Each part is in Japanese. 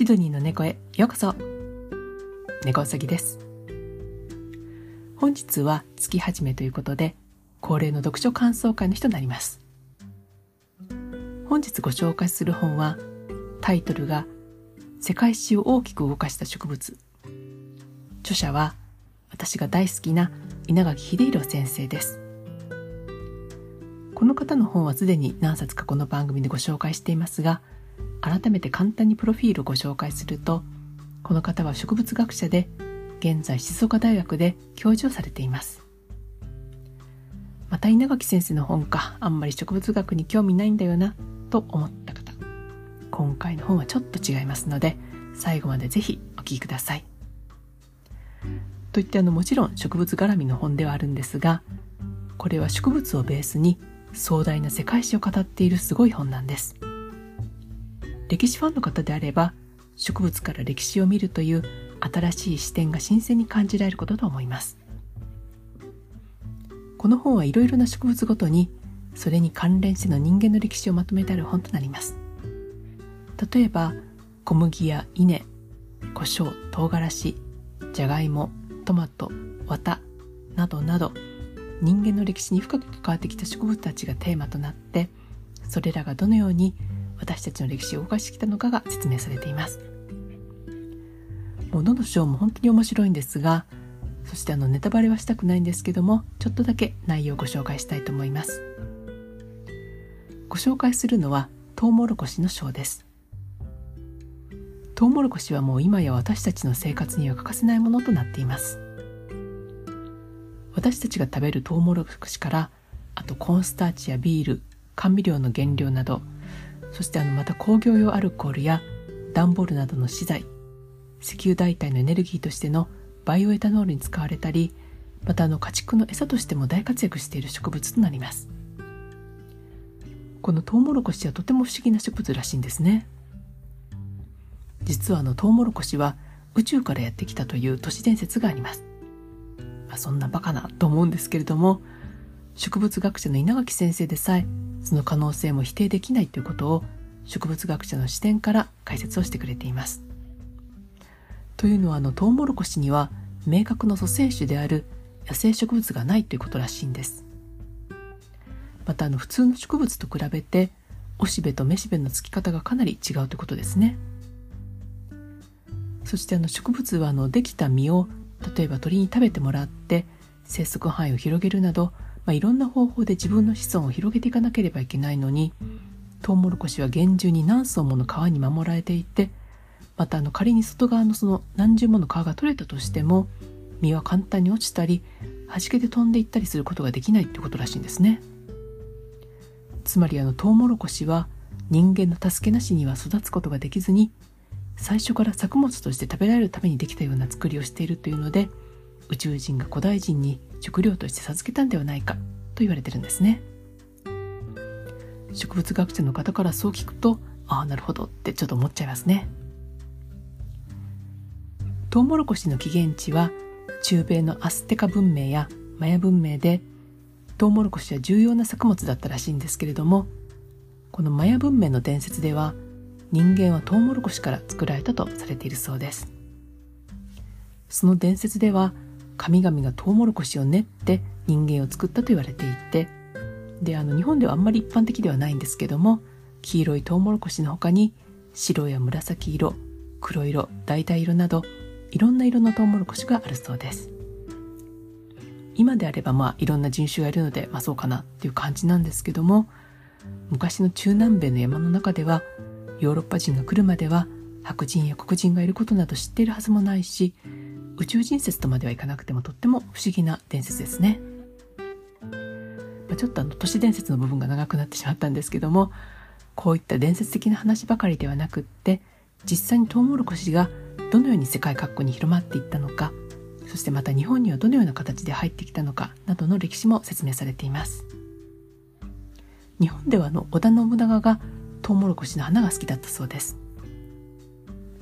シドニーの猫へ。ようこそ。猫うさぎです。本日は月始めということで恒例の読書感想会の日となります。本日ご紹介する本はタイトルが世界史を大きく動かした植物。著者は私が大好きな稲垣秀弘先生です。この方の本はすでに何冊かこの番組でご紹介していますが改めて簡単にプロフィールをご紹介するとこの方は植物学者で現在静岡大学で教授をされています。また稲垣先生の本かあんまり植物学に興味ないんだよなと思った方今回の本はちょっと違いますので最後までぜひお聴きください。といってあのもちろん植物絡みの本ではあるんですがこれは植物をベースに壮大な世界史を語っているすごい本なんです。歴史ファンの方であれば植物から歴史を見るという新しい視点が新鮮に感じられることと思います。この本はいろいろな植物ごとにそれに関連しての人間の歴史をまとめてある本となります。例えば小麦や稲胡椒唐辛子じゃがいもトマト綿などなど人間の歴史に深く関わってきた植物たちがテーマとなってそれらがどのように私たちの歴史を動かしてきたのかが説明されています。もうどの章も本当に面白いんですがそしてあのネタバレはしたくないんですけどもちょっとだけ内容をご紹介したいと思います。ご紹介するのはトウモロコシの章です。トウモロコシはもう今や私たちの生活には欠かせないものとなっています。私たちが食べるトウモロコシからあとコーンスターチやビール甘味料の原料などそしてあのまた工業用アルコールや段ボールなどの資材石油代替のエネルギーとしてのバイオエタノールに使われたりまたあの家畜の餌としても大活躍している植物となります。このトウモロコシはとても不思議な植物らしいんですね。実はあのトウモロコシは宇宙からやってきたという都市伝説があります、まあ、そんなバカなと思うんですけれども植物学者の稲垣先生でさえその可能性も否定できないということを植物学者の視点から解説をしてくれています。というのはあのトウモロコシには明確の祖先種である野生植物がないということらしいんです。またあの普通の植物と比べておしべとめしべのつき方がかなり違うということですね。そしてあの植物はあのできた実を例えば鳥に食べてもらって生息範囲を広げるなどまあ、いろんな方法で自分の子孫を広げていかなければいけないのにトウモロコシは厳重に何層もの皮に守られていてまたあの仮に外側のその何重もの皮が取れたとしても実は簡単に落ちたり弾けて飛んでいったりすることができないってことらしいんですね。つまりあのトウモロコシは人間の助けなしには育つことができずに最初から作物として食べられるためにできたような作りをしているというので宇宙人が古代人に食料として授けたんではないかと言われてるんですね。植物学者の方からそう聞くとああなるほどってちょっと思っちゃいますね。トウモロコシの起源地は中米のアステカ文明やマヤ文明でトウモロコシは重要な作物だったらしいんですけれどもこのマヤ文明の伝説では人間はトウモロコシから作られたとされているそうです。その伝説では神々がトウモロコシを練って人間を作ったと言われていて。であの日本ではあんまり一般的ではないんですけども黄色いトウモロコシの他に白や紫色黒色橙色などいろんな色のトウモロコシがあるそうです。今であればまあいろんな人種がいるので、まあ、そうかなっていう感じなんですけども昔の中南米の山の中ではヨーロッパ人が来るまでは白人や黒人がいることなど知っているはずもないし宇宙人説とまではいかなくてもとっても不思議な伝説ですね。まあ、ちょっとあの都市伝説の部分が長くなってしまったんですけどもこういった伝説的な話ばかりではなくって実際にトウモロコシがどのように世界各国に広まっていったのかそしてまた日本にはどのような形で入ってきたのかなどの歴史も説明されています日本ではあの織田信長がトウモロコシの花が好きだったそうです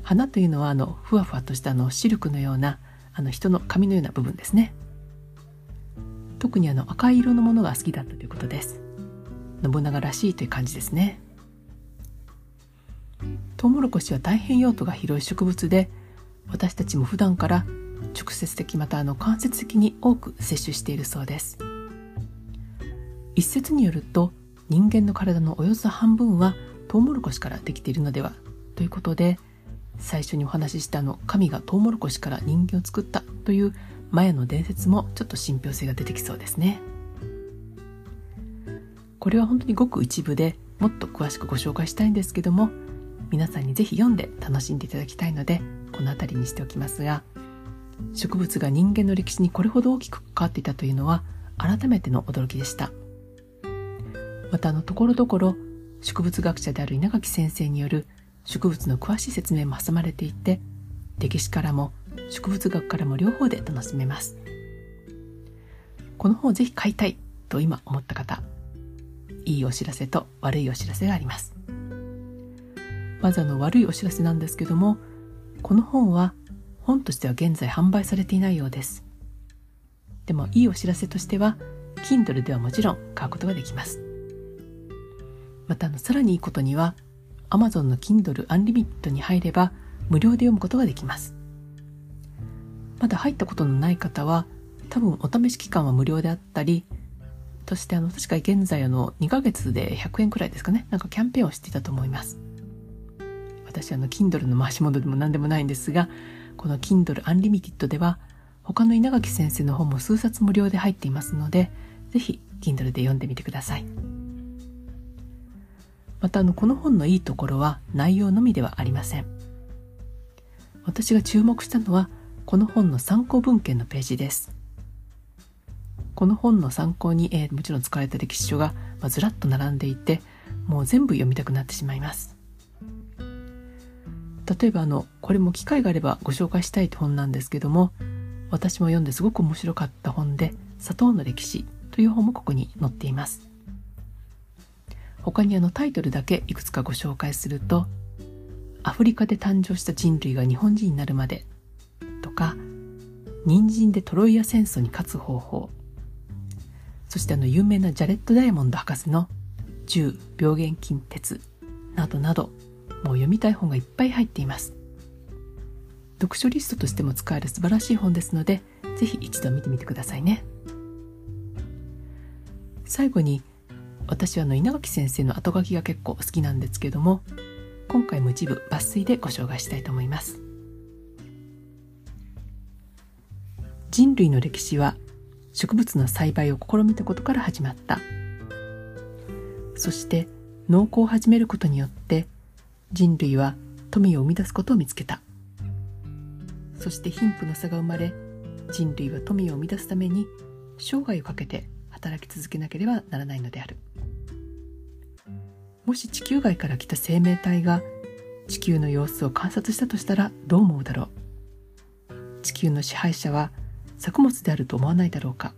花というのはあのふわふわとしたあのシルクのようなあの人の髪のような部分ですね。特にあの赤い色のものが好きだったということです。信長らしいという感じですね。トウモロコシは大変用途が広い植物で私たちも普段から直接的またあの間接的に多く摂取しているそうです。一説によると人間の体のおよそ半分はトウモロコシからできているのではということで最初にお話ししたの神がトウモロコシから人間を作ったというマヤの伝説もちょっと信憑性が出てきそうですね。これは本当にごく一部でもっと詳しくご紹介したいんですけども皆さんにぜひ読んで楽しんでいただきたいのでこの辺りにしておきますが植物が人間の歴史にこれほど大きく関わっていたというのは改めての驚きでした。またあのところどころ植物学者である稲垣先生による植物の詳しい説明も挟まれていて歴史からも植物学からも両方で楽しめます。この本をぜひ買いたいと今思った方いいお知らせと悪いお知らせがあります。まずあの悪いお知らせなんですけどもこの本は本としては現在販売されていないようです。でもいいお知らせとしては Kindle ではもちろん買うことができます。またあのさらにいいことには Amazon の Kindle Unlimited に入れば無料で読むことができます。まだ入ったことのない方は多分お試し期間は無料であったりそしてあの確か現在あの2ヶ月で100円くらいですかね。なんかキャンペーンをしていたと思います。私あの Kindle の回し物でも何でもないんですがこの Kindle Unlimited では他の稲垣先生の本も数冊無料で入っていますのでぜひ Kindle で読んでみてください。またあのこの本のいいところは内容のみではありません。私が注目したのはこの本の参考文献のページです。この本の参考に、えー、もちろん使われた歴史書が、まあ、ずらっと並んでいてもう全部読みたくなってしまいます。例えばあのこれも機会があればご紹介したい本なんですけども私も読んですごく面白かった本で「砂糖の歴史」という本もここに載っています。他にあのタイトルだけいくつかご紹介すると「アフリカで誕生した人類が日本人になるまで」とか「人参でトロイア戦争に勝つ方法」そしてあの有名なジャレット・ダイヤモンド博士の「銃病原菌鉄」などなどもう読みたい本がいっぱい入っています。読書リストとしても使える素晴らしい本ですのでぜひ一度見てみてくださいね。最後に私はの稲垣先生の後書きが結構好きなんですけども今回も一部抜粋でご紹介したいと思います。人類の歴史は植物の栽培を試みたことから始まった。そして農耕を始めることによって人類は富を生み出すことを見つけた。そして貧富の差が生まれ人類は富を生み出すために生涯をかけて働き続けなければならないのである。もし地球外から来た生命体が地球の様子を観察したとしたらどう思うだろう。地球の支配者は作物であると思わないだろうか。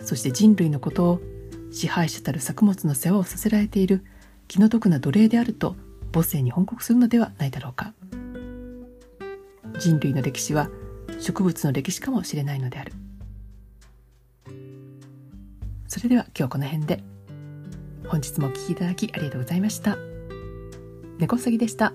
そして人類のことを支配者たる作物の世話をさせられている気の毒な奴隷であると母性に報告するのではないだろうか。人類の歴史は植物の歴史かもしれないのである。それでは今日はこの辺で。本日もお聴きいただきありがとうございました。猫すぎでした。